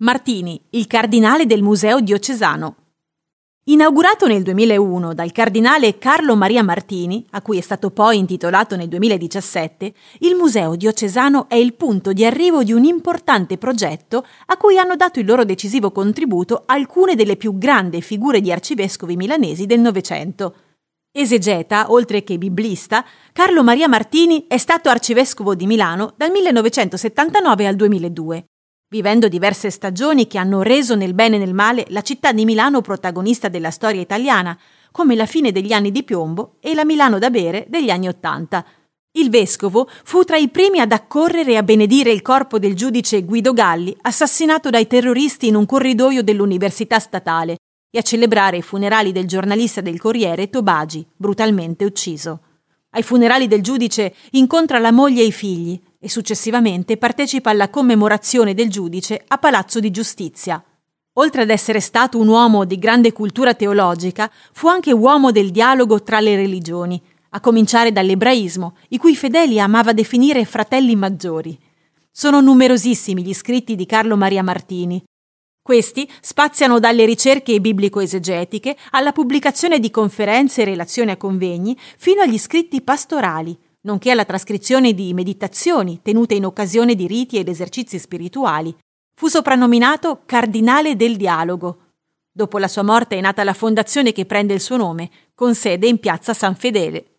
Martini, il cardinale del Museo diocesano. Inaugurato nel 2001 dal cardinale Carlo Maria Martini, a cui è stato poi intitolato nel 2017, il Museo diocesano è il punto di arrivo di un importante progetto a cui hanno dato il loro decisivo contributo alcune delle più grandi figure di arcivescovi milanesi del Novecento. Esegeta, oltre che biblista, Carlo Maria Martini è stato arcivescovo di Milano dal 1979 al 2002 vivendo diverse stagioni che hanno reso nel bene e nel male la città di Milano protagonista della storia italiana, come la fine degli anni di piombo e la Milano da bere degli anni Ottanta. Il vescovo fu tra i primi ad accorrere a benedire il corpo del giudice Guido Galli, assassinato dai terroristi in un corridoio dell'Università Statale, e a celebrare i funerali del giornalista del Corriere Tobagi, brutalmente ucciso. Ai funerali del giudice incontra la moglie e i figli, e successivamente partecipa alla commemorazione del giudice a Palazzo di Giustizia. Oltre ad essere stato un uomo di grande cultura teologica, fu anche uomo del dialogo tra le religioni, a cominciare dall'ebraismo, i cui fedeli amava definire fratelli maggiori. Sono numerosissimi gli scritti di Carlo Maria Martini. Questi spaziano dalle ricerche biblico-esegetiche alla pubblicazione di conferenze e relazioni a convegni, fino agli scritti pastorali, nonché alla trascrizione di meditazioni tenute in occasione di riti ed esercizi spirituali. Fu soprannominato Cardinale del Dialogo. Dopo la sua morte è nata la fondazione che prende il suo nome, con sede in piazza San Fedele.